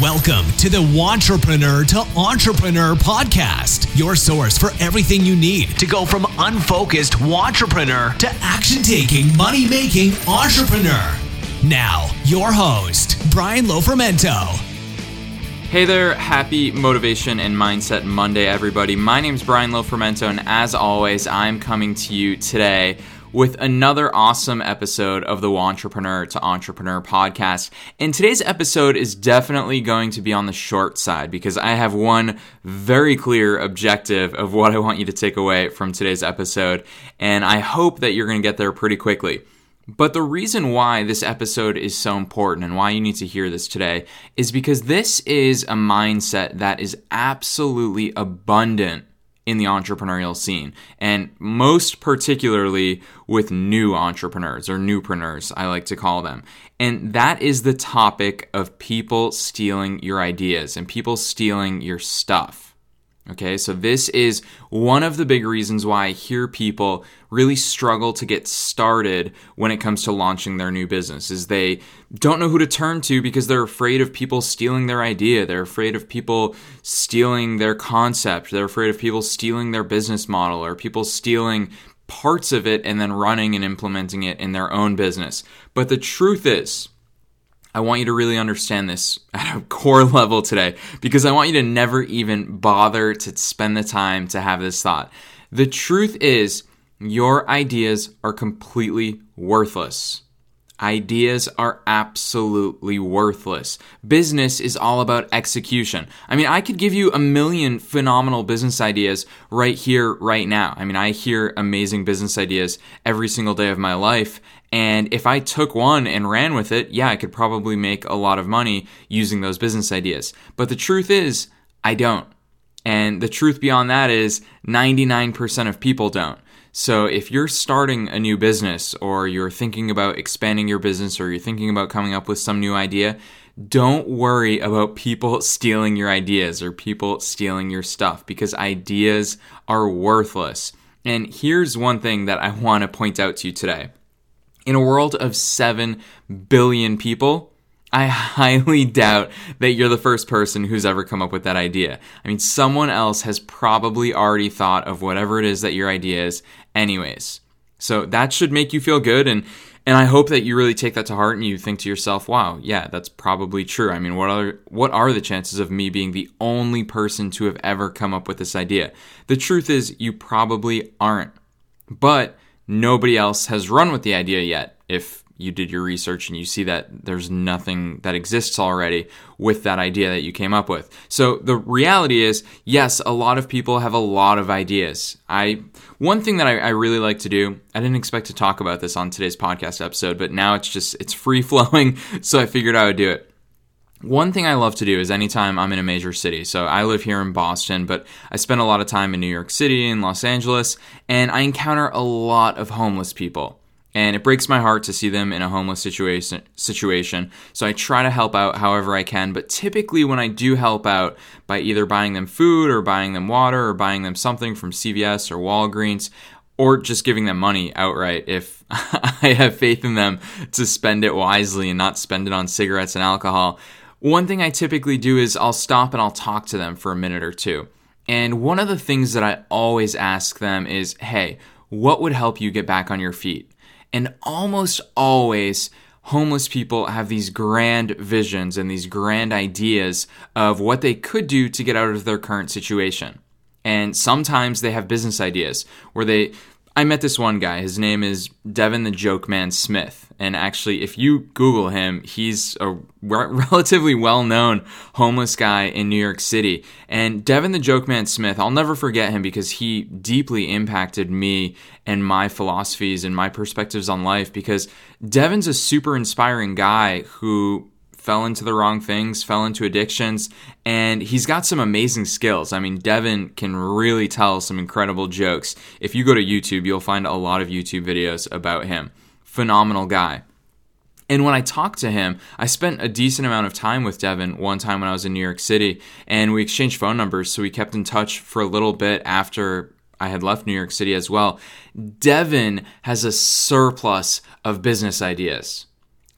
Welcome to the Wantrepreneur to Entrepreneur podcast, your source for everything you need to go from unfocused wantrepreneur to action taking, money making entrepreneur. Now, your host, Brian Lofermento. Hey there, happy Motivation and Mindset Monday, everybody. My name is Brian Lofermento, and as always, I'm coming to you today with another awesome episode of the Wantrepreneur to Entrepreneur podcast. And today's episode is definitely going to be on the short side because I have one very clear objective of what I want you to take away from today's episode. And I hope that you're going to get there pretty quickly. But the reason why this episode is so important and why you need to hear this today is because this is a mindset that is absolutely abundant in the entrepreneurial scene, and most particularly with new entrepreneurs or newpreneurs, I like to call them. And that is the topic of people stealing your ideas and people stealing your stuff. Okay, so this is one of the big reasons why I hear people really struggle to get started when it comes to launching their new business is they don't know who to turn to because they're afraid of people stealing their idea, they're afraid of people stealing their concept, they're afraid of people stealing their business model or people stealing parts of it and then running and implementing it in their own business. But the truth is, I want you to really understand this at a core level today because I want you to never even bother to spend the time to have this thought. The truth is, your ideas are completely worthless. Ideas are absolutely worthless. Business is all about execution. I mean, I could give you a million phenomenal business ideas right here, right now. I mean, I hear amazing business ideas every single day of my life. And if I took one and ran with it, yeah, I could probably make a lot of money using those business ideas. But the truth is, I don't. And the truth beyond that is 99% of people don't. So if you're starting a new business or you're thinking about expanding your business or you're thinking about coming up with some new idea, don't worry about people stealing your ideas or people stealing your stuff because ideas are worthless. And here's one thing that I want to point out to you today. In a world of 7 billion people, I highly doubt that you're the first person who's ever come up with that idea. I mean, someone else has probably already thought of whatever it is that your idea is, anyways. So that should make you feel good and and I hope that you really take that to heart and you think to yourself, "Wow, yeah, that's probably true." I mean, what are what are the chances of me being the only person to have ever come up with this idea? The truth is, you probably aren't. But nobody else has run with the idea yet. If you did your research and you see that there's nothing that exists already with that idea that you came up with. So the reality is, yes, a lot of people have a lot of ideas. I one thing that I, I really like to do, I didn't expect to talk about this on today's podcast episode, but now it's just it's free flowing, so I figured I would do it. One thing I love to do is anytime I'm in a major city. So I live here in Boston, but I spend a lot of time in New York City and Los Angeles, and I encounter a lot of homeless people and it breaks my heart to see them in a homeless situation situation so i try to help out however i can but typically when i do help out by either buying them food or buying them water or buying them something from cvs or walgreens or just giving them money outright if i have faith in them to spend it wisely and not spend it on cigarettes and alcohol one thing i typically do is i'll stop and i'll talk to them for a minute or two and one of the things that i always ask them is hey what would help you get back on your feet and almost always, homeless people have these grand visions and these grand ideas of what they could do to get out of their current situation. And sometimes they have business ideas where they I met this one guy. His name is Devin the Joke Man Smith. And actually, if you Google him, he's a relatively well known homeless guy in New York City. And Devin the Joke Man Smith, I'll never forget him because he deeply impacted me and my philosophies and my perspectives on life. Because Devin's a super inspiring guy who fell into the wrong things, fell into addictions, and he's got some amazing skills. I mean, Devin can really tell some incredible jokes. If you go to YouTube, you'll find a lot of YouTube videos about him. Phenomenal guy. And when I talked to him, I spent a decent amount of time with Devin one time when I was in New York City, and we exchanged phone numbers, so we kept in touch for a little bit after I had left New York City as well. Devin has a surplus of business ideas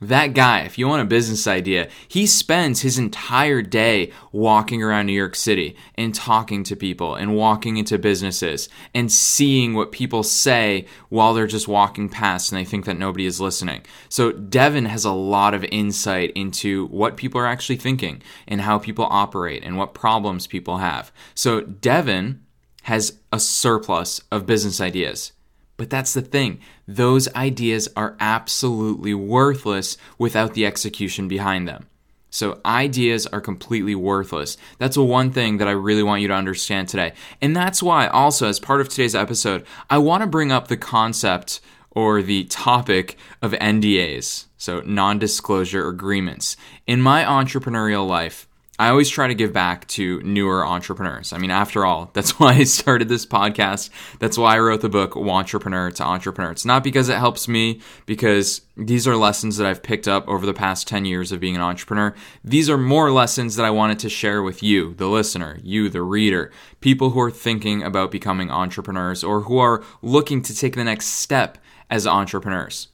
That guy, if you want a business idea, he spends his entire day walking around New York City and talking to people and walking into businesses and seeing what people say while they're just walking past and they think that nobody is listening. So Devin has a lot of insight into what people are actually thinking and how people operate and what problems people have. So Devin has a surplus of business ideas. But that's the thing. Those ideas are absolutely worthless without the execution behind them. So ideas are completely worthless. That's one thing that I really want you to understand today. And that's why also as part of today's episode, I want to bring up the concept or the topic of NDAs. So non-disclosure agreements. In my entrepreneurial life, I always try to give back to newer entrepreneurs. I mean, after all, that's why I started this podcast. That's why I wrote the book, Entrepreneur to Entrepreneur. It's not because it helps me, because these are lessons that I've picked up over the past 10 years of being an entrepreneur. These are more lessons that I wanted to share with you, the listener, you, the reader, people who are thinking about becoming entrepreneurs or who are looking to take the next step as entrepreneurs.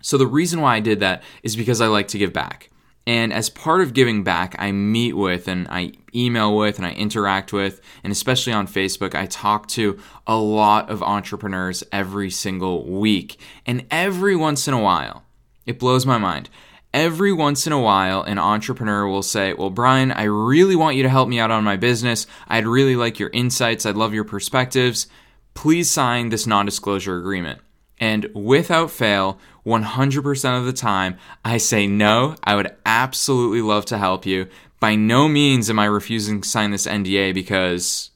So the reason why I did that is because I like to give back. And as part of giving back, I meet with and I email with and I interact with, and especially on Facebook, I talk to a lot of entrepreneurs every single week. And every once in a while, it blows my mind. Every once in a while, an entrepreneur will say, Well, Brian, I really want you to help me out on my business. I'd really like your insights. I'd love your perspectives. Please sign this non disclosure agreement. And without fail, 100% of the time, I say no, I would absolutely love to help you. By no means am I refusing to sign this NDA because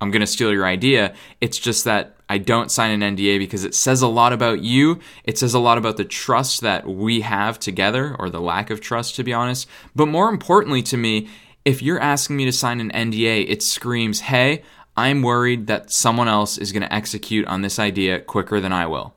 I'm going to steal your idea. It's just that I don't sign an NDA because it says a lot about you. It says a lot about the trust that we have together, or the lack of trust, to be honest. But more importantly to me, if you're asking me to sign an NDA, it screams, hey, I'm worried that someone else is going to execute on this idea quicker than I will.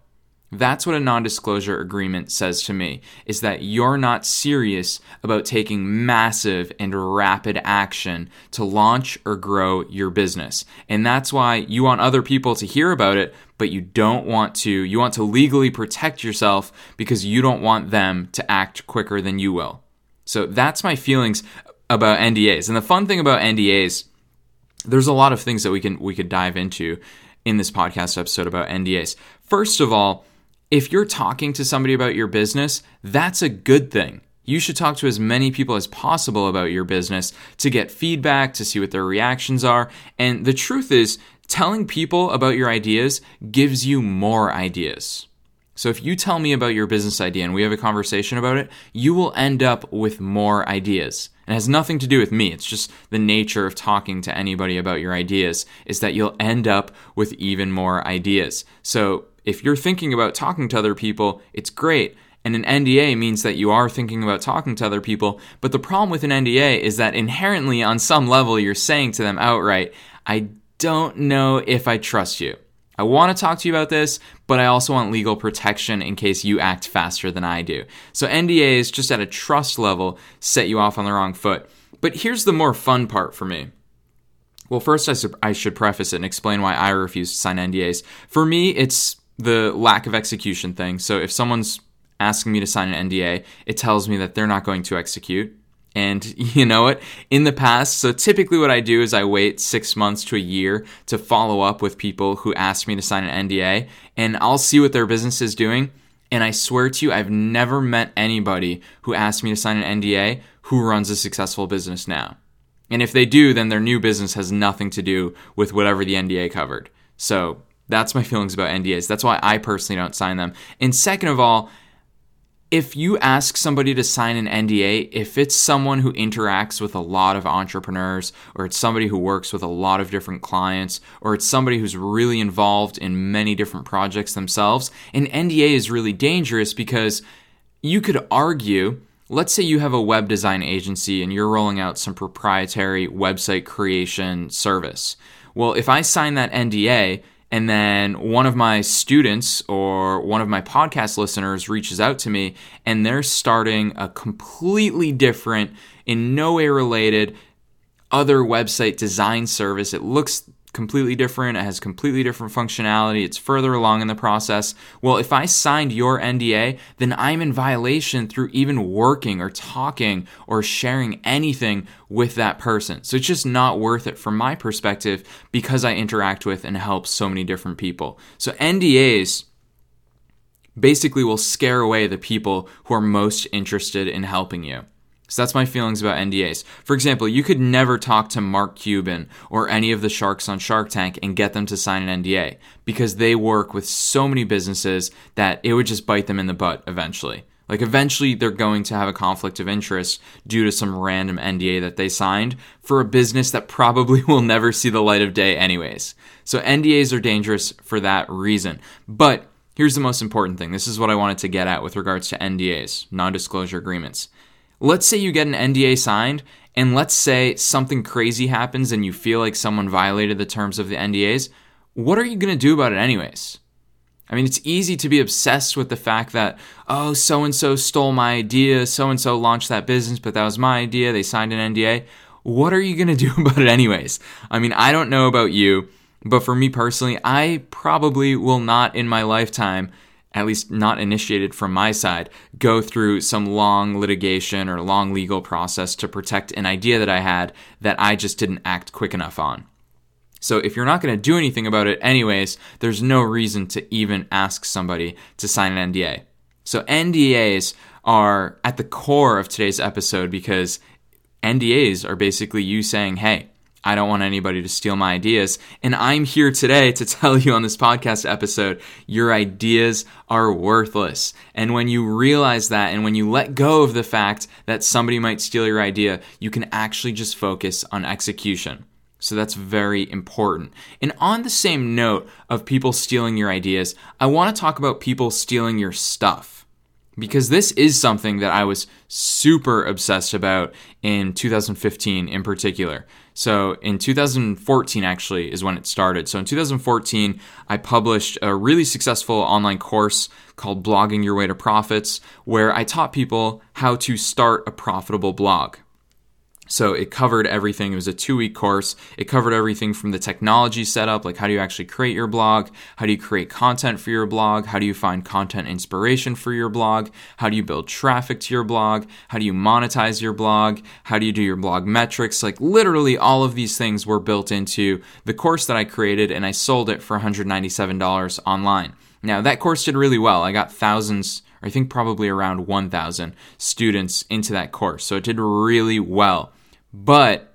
That's what a non-disclosure agreement says to me is that you're not serious about taking massive and rapid action to launch or grow your business. And that's why you want other people to hear about it, but you don't want to you want to legally protect yourself because you don't want them to act quicker than you will. So that's my feelings about NDAs. And the fun thing about NDAs there's a lot of things that we can we could dive into in this podcast episode about NDAs. First of all, if you're talking to somebody about your business, that's a good thing. You should talk to as many people as possible about your business to get feedback, to see what their reactions are. And the truth is, telling people about your ideas gives you more ideas. So if you tell me about your business idea and we have a conversation about it, you will end up with more ideas. It has nothing to do with me. It's just the nature of talking to anybody about your ideas is that you'll end up with even more ideas. So if you're thinking about talking to other people, it's great. And an NDA means that you are thinking about talking to other people. But the problem with an NDA is that inherently, on some level, you're saying to them outright, I don't know if I trust you. I want to talk to you about this, but I also want legal protection in case you act faster than I do. So NDAs, just at a trust level, set you off on the wrong foot. But here's the more fun part for me. Well, first, I, su- I should preface it and explain why I refuse to sign NDAs. For me, it's the lack of execution thing. So if someone's asking me to sign an NDA, it tells me that they're not going to execute. And you know what? In the past, so typically what I do is I wait six months to a year to follow up with people who ask me to sign an NDA, and I'll see what their business is doing. And I swear to you, I've never met anybody who asked me to sign an NDA who runs a successful business now. And if they do, then their new business has nothing to do with whatever the NDA covered. So that's my feelings about NDAs. That's why I personally don't sign them. And second of all, if you ask somebody to sign an NDA, if it's someone who interacts with a lot of entrepreneurs, or it's somebody who works with a lot of different clients, or it's somebody who's really involved in many different projects themselves, an NDA is really dangerous because you could argue, let's say you have a web design agency and you're rolling out some proprietary website creation service. Well, if I sign that NDA, and then one of my students or one of my podcast listeners reaches out to me and they're starting a completely different, in no way related, other website design service. It looks completely different, it has completely different functionality, it's further along in the process. Well, if I signed your NDA, then I'm in violation through even working or talking or sharing anything with that person. So it's just not worth it from my perspective because I interact with and help so many different people. So NDAs basically will scare away the people who are most interested in helping you. So that's my feelings about NDAs. For example, you could never talk to Mark Cuban or any of the sharks on Shark Tank and get them to sign an NDA because they work with so many businesses that it would just bite them in the butt eventually. Like eventually they're going to have a conflict of interest due to some random NDA that they signed for a business that probably will never see the light of day anyways. So NDAs are dangerous for that reason. But here's the most important thing. This is what I wanted to get at with regards to NDAs, non-disclosure agreements let's say you get an NDA signed, and let's say something crazy happens and you feel like someone violated the terms of the NDAs, what are you going to do about it, anyways? I mean, it's easy to be obsessed with the fact that, oh, so and so stole my idea, so and so launched that business, but that was my idea, they signed an NDA. What are you going to do about it, anyways? I mean, I don't know about you, but for me personally, I probably will not in my lifetime at least not initiated from my side, go through some long litigation or long legal process to protect an idea that I had that I just didn't act quick enough on. So if you're not going to do anything about it anyways, there's no reason to even ask somebody to sign an NDA. So NDAs are at the core of today's episode because NDAs are basically you saying, hey, I don't want anybody to steal my ideas. And I'm here today to tell you on this podcast episode, your ideas are worthless. And when you realize that and when you let go of the fact that somebody might steal your idea, you can actually just focus on execution. So that's very important. And on the same note of people stealing your ideas, I want to talk about people stealing your stuff because this is something that I was super obsessed about in 2015 in particular. So in 2014, actually, is when it started. So in 2014, I published a really successful online course called Blogging Your Way to Profits, where I taught people how to start a profitable blog. So it covered everything. It was a two week course. It covered everything from the technology setup, like how do you actually create your blog? How do you create content for your blog? How do you find content inspiration for your blog? How do you build traffic to your blog? How do you monetize your blog? How do you do your blog metrics? Like literally all of these things were built into the course that I created and I sold it for $197 online. Now that course did really well. I got thousands I think probably around 1,000 students into that course. So it did really well. But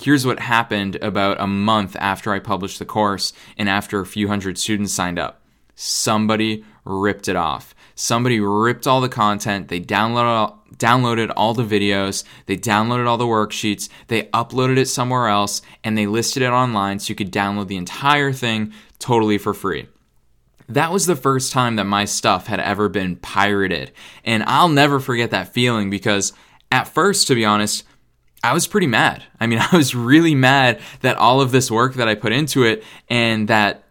here's what happened about a month after I published the course and after a few hundred students signed up. Somebody ripped it off. Somebody ripped all the content. They downloaded all, downloaded all the videos. They downloaded all the worksheets. They uploaded it somewhere else and they listed it online so you could download the entire thing totally for free. That was the first time that my stuff had ever been pirated. And I'll never forget that feeling because at first, to be honest, I was pretty mad. I mean, I was really mad that all of this work that I put into it and that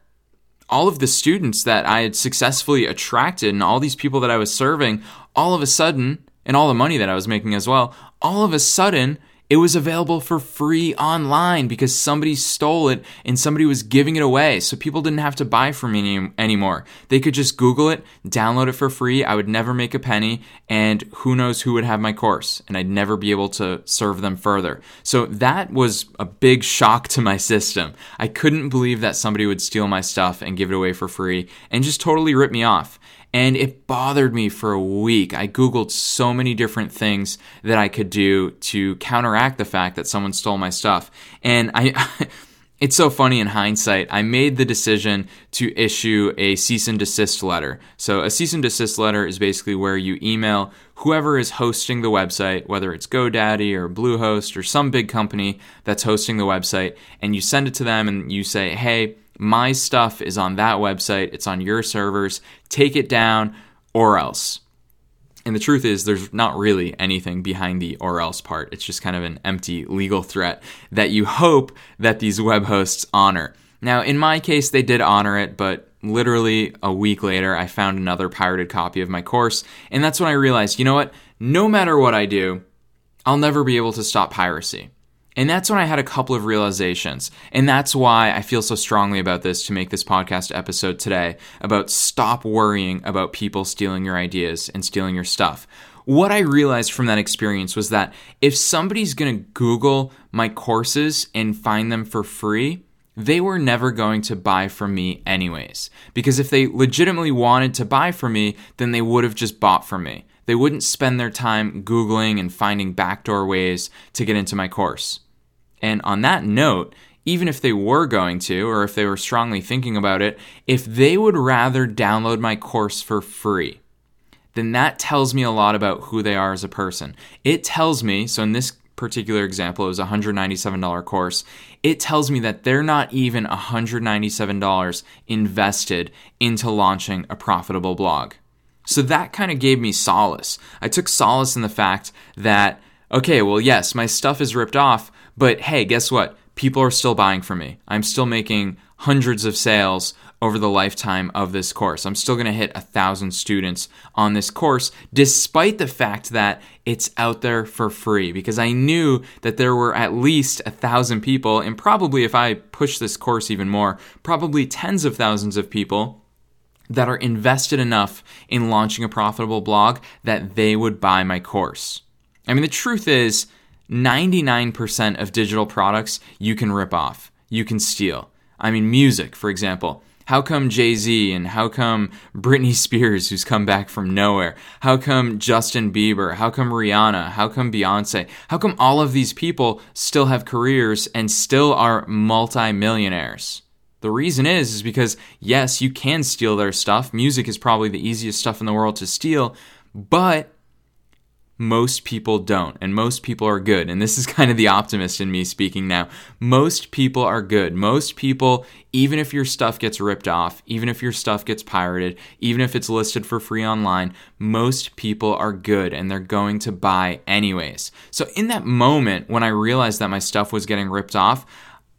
all of the students that I had successfully attracted and all these people that I was serving, all of a sudden, and all the money that I was making as well, all of a sudden, it was available for free online because somebody stole it and somebody was giving it away. So people didn't have to buy from me any, anymore. They could just Google it, download it for free. I would never make a penny. And who knows who would have my course. And I'd never be able to serve them further. So that was a big shock to my system. I couldn't believe that somebody would steal my stuff and give it away for free and just totally rip me off and it bothered me for a week. I Googled so many different things that I could do to counteract the fact that someone stole my stuff. And I. It's so funny in hindsight. I made the decision to issue a cease and desist letter. So, a cease and desist letter is basically where you email whoever is hosting the website, whether it's GoDaddy or Bluehost or some big company that's hosting the website, and you send it to them and you say, hey, my stuff is on that website, it's on your servers, take it down or else. And the truth is, there's not really anything behind the or else part. It's just kind of an empty legal threat that you hope that these web hosts honor. Now, in my case, they did honor it, but literally a week later, I found another pirated copy of my course. And that's when I realized, you know what? No matter what I do, I'll never be able to stop piracy. And that's when I had a couple of realizations. And that's why I feel so strongly about this to make this podcast episode today about stop worrying about people stealing your ideas and stealing your stuff. What I realized from that experience was that if somebody's going to Google my courses and find them for free, they were never going to buy from me anyways. Because if they legitimately wanted to buy from me, then they would have just bought from me. They wouldn't spend their time Googling and finding backdoor ways to get into my course. And on that note, even if they were going to, or if they were strongly thinking about it, if they would rather download my course for free, then that tells me a lot about who they are as a person. It tells me, so in this particular example, it was a $197 course. It tells me that they're not even $197 invested into launching a profitable blog. So that kind of gave me solace. I took solace in the fact that, okay, well, yes, my stuff is ripped off, but hey, guess what? People are still buying from me. I'm still making hundreds of sales over the lifetime of this course. I'm still going to hit a thousand students on this course, despite the fact that it's out there for free, because I knew that there were at least a thousand people, and probably if I push this course even more, probably tens of thousands of people that are invested enough in launching a profitable blog that they would buy my course. I mean, the truth is, 99% of digital products you can rip off, you can steal. I mean, music, for example. How come Jay Z and how come Britney Spears, who's come back from nowhere? How come Justin Bieber? How come Rihanna? How come Beyonce? How come all of these people still have careers and still are multimillionaires? The reason is is because yes, you can steal their stuff. Music is probably the easiest stuff in the world to steal, but most people don't, and most people are good. And this is kind of the optimist in me speaking now. Most people are good. Most people, even if your stuff gets ripped off, even if your stuff gets pirated, even if it's listed for free online, most people are good and they're going to buy anyways. So, in that moment when I realized that my stuff was getting ripped off,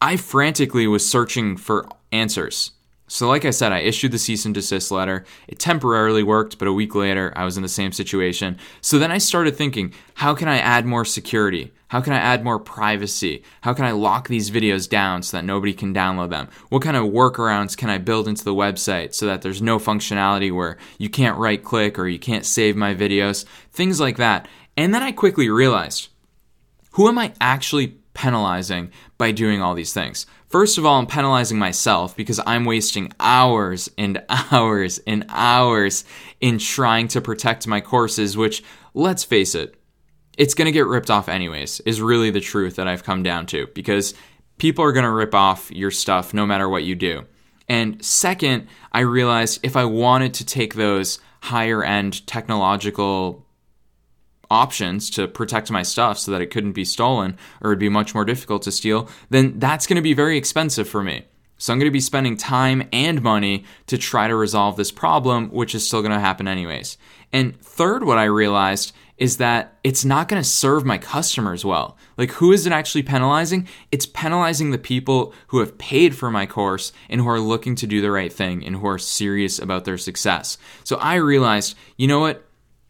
I frantically was searching for answers. So, like I said, I issued the cease and desist letter. It temporarily worked, but a week later, I was in the same situation. So then I started thinking, how can I add more security? How can I add more privacy? How can I lock these videos down so that nobody can download them? What kind of workarounds can I build into the website so that there's no functionality where you can't right click or you can't save my videos? Things like that. And then I quickly realized who am I actually penalizing by doing all these things? First of all, I'm penalizing myself because I'm wasting hours and hours and hours in trying to protect my courses, which, let's face it, it's going to get ripped off anyways, is really the truth that I've come down to because people are going to rip off your stuff no matter what you do. And second, I realized if I wanted to take those higher end technological options to protect my stuff so that it couldn't be stolen or it'd be much more difficult to steal, then that's going to be very expensive for me. So I'm going to be spending time and money to try to resolve this problem, which is still going to happen anyways. And third, what I realized is that it's not going to serve my customers well. Like, who is it actually penalizing? It's penalizing the people who have paid for my course and who are looking to do the right thing and who are serious about their success. So I realized, you know what?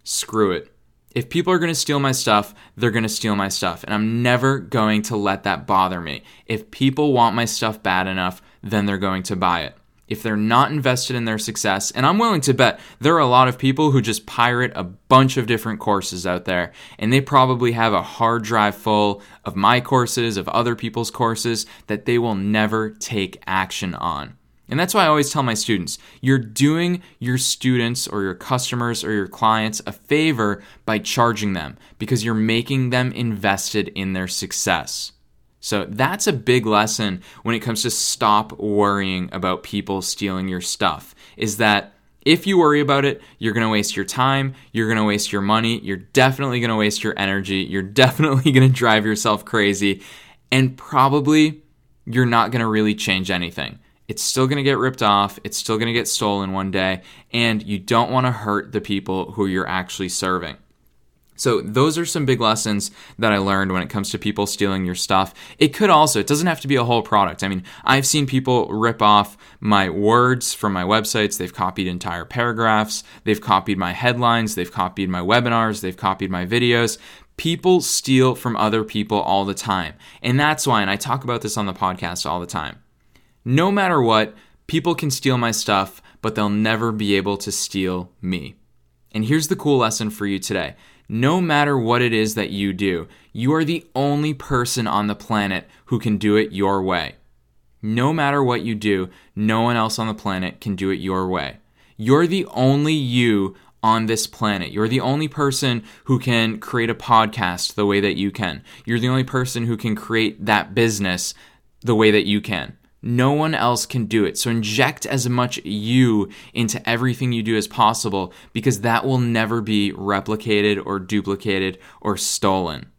Screw it if people are going to steal my stuff, they're going to steal my stuff. And I'm never going to let that bother me. If people want my stuff bad enough, then they're going to buy it. If they're not invested in their success, and I'm willing to bet there are a lot of people who just pirate a bunch of different courses out there, and they probably have a hard drive full of my courses, of other people's courses that they will never take action on. And that's why I always tell my students you're doing your students or your customers or your clients a favor by charging them because you're making them invested in their success. So that's a big lesson when it comes to stop worrying about people stealing your stuff is that if you worry about it, you're going to waste your time, you're going to waste your money, you're definitely going to waste your energy, you're definitely going to drive yourself crazy, and probably you're not going to really change anything it's still going to get ripped off. It's still going to get stolen one day. And you don't want to hurt the people who you're actually serving. So, those are some big lessons that I learned when it comes to people stealing your stuff. It could also, it doesn't have to be a whole product. I mean, I've seen people rip off my words from my websites. They've copied entire paragraphs. They've copied my headlines. They've copied my webinars. They've copied my videos People steal from other people all the time. And that's why, and I talk about this on the podcast all the time. No matter what, people can steal my stuff, but they'll never be able to steal me. And here's the cool lesson for you today. No matter what it is that you do, you are the only person on the planet who can do it your way. No matter what you do, no one else on the planet can do it your way. You're the only you on this planet. You're the only person who can create a podcast the way that you can. You're the only person who can create that business the way that you can. No one else can do it. So inject as much you into everything you do as possible because that will never be replicated or duplicated or stolen.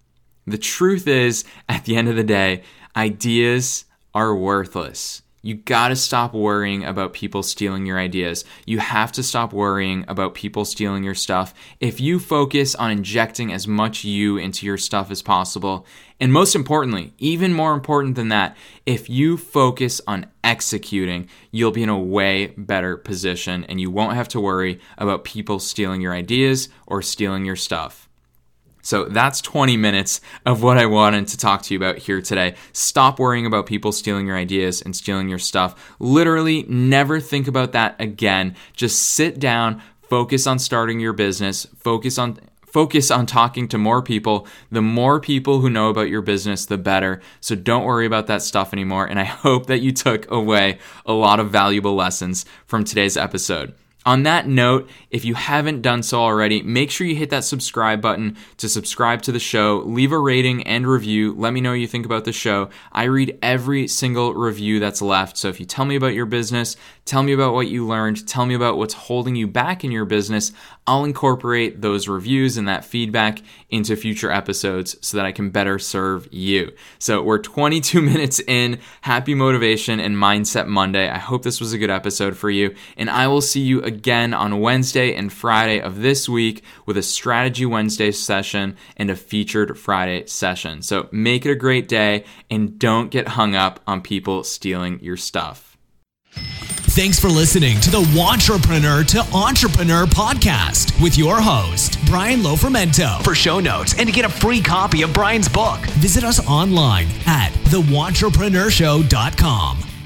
The truth is, at the end of the day, ideas are worthless. You gotta stop worrying about people stealing your ideas. You have to stop worrying about people stealing your stuff. If you focus on injecting as much you into your stuff as possible, and most importantly, even more important than that, if you focus on executing, you'll be in a way better position and you won't have to worry about people stealing your ideas or stealing your stuff. So that's 20 minutes of what I wanted to talk to you about here today. Stop worrying about people stealing your ideas and stealing your stuff. Literally, never think about that again. Just sit down, focus on starting your business, focus on focus on talking to more people. The more people who know about your business, the better. So don't worry about that stuff anymore. And I hope that you took away a lot of valuable lessons from today's episode. On that note, if you haven't done so already, make sure you hit that subscribe button to subscribe to the show. Leave a rating and review. Let me know what you think about the show. I read every single review that's left. So if you tell me about your business, tell me about what you learned, tell me about what's holding you back in your business, I'll incorporate those reviews and that feedback into future episodes so that I can better serve you. So we're 22 minutes in. Happy Motivation and Mindset Monday. I hope this was a good episode for you, and I will see you again on Wednesday and Friday of this week with a Strategy Wednesday session and a featured Friday session. So make it a great day and don't get hung up on people stealing your stuff. Thanks for listening to the Wantrepreneur to Entrepreneur podcast with your host, Brian Lofermento. For show notes and to get a free copy of Brian's book, visit us online at thewantrepreneurShow.com.